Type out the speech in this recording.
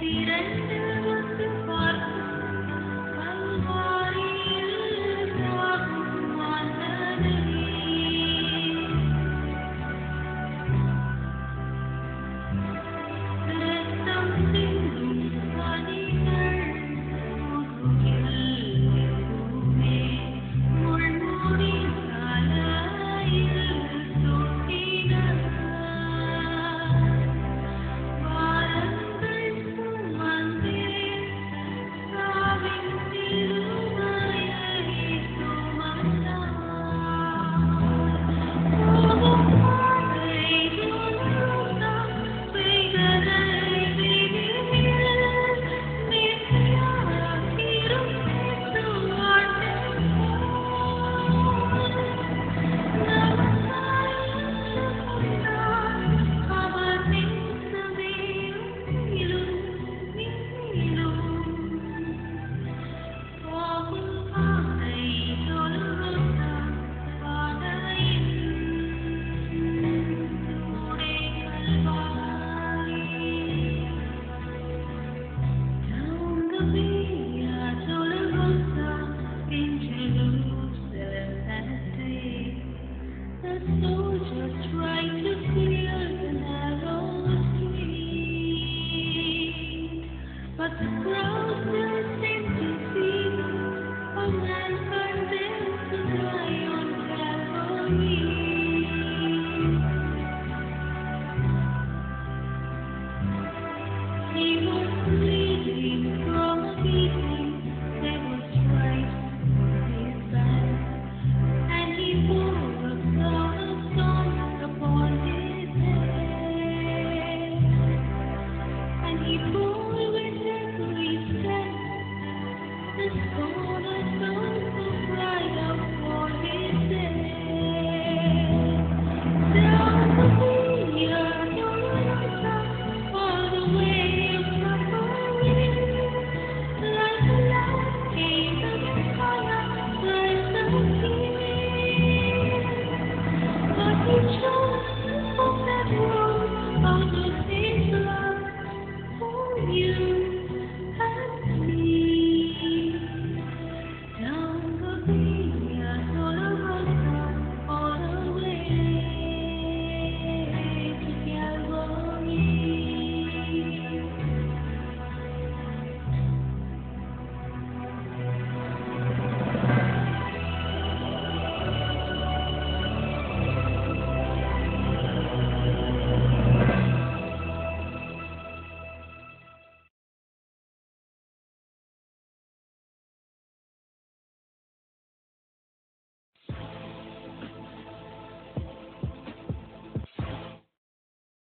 see the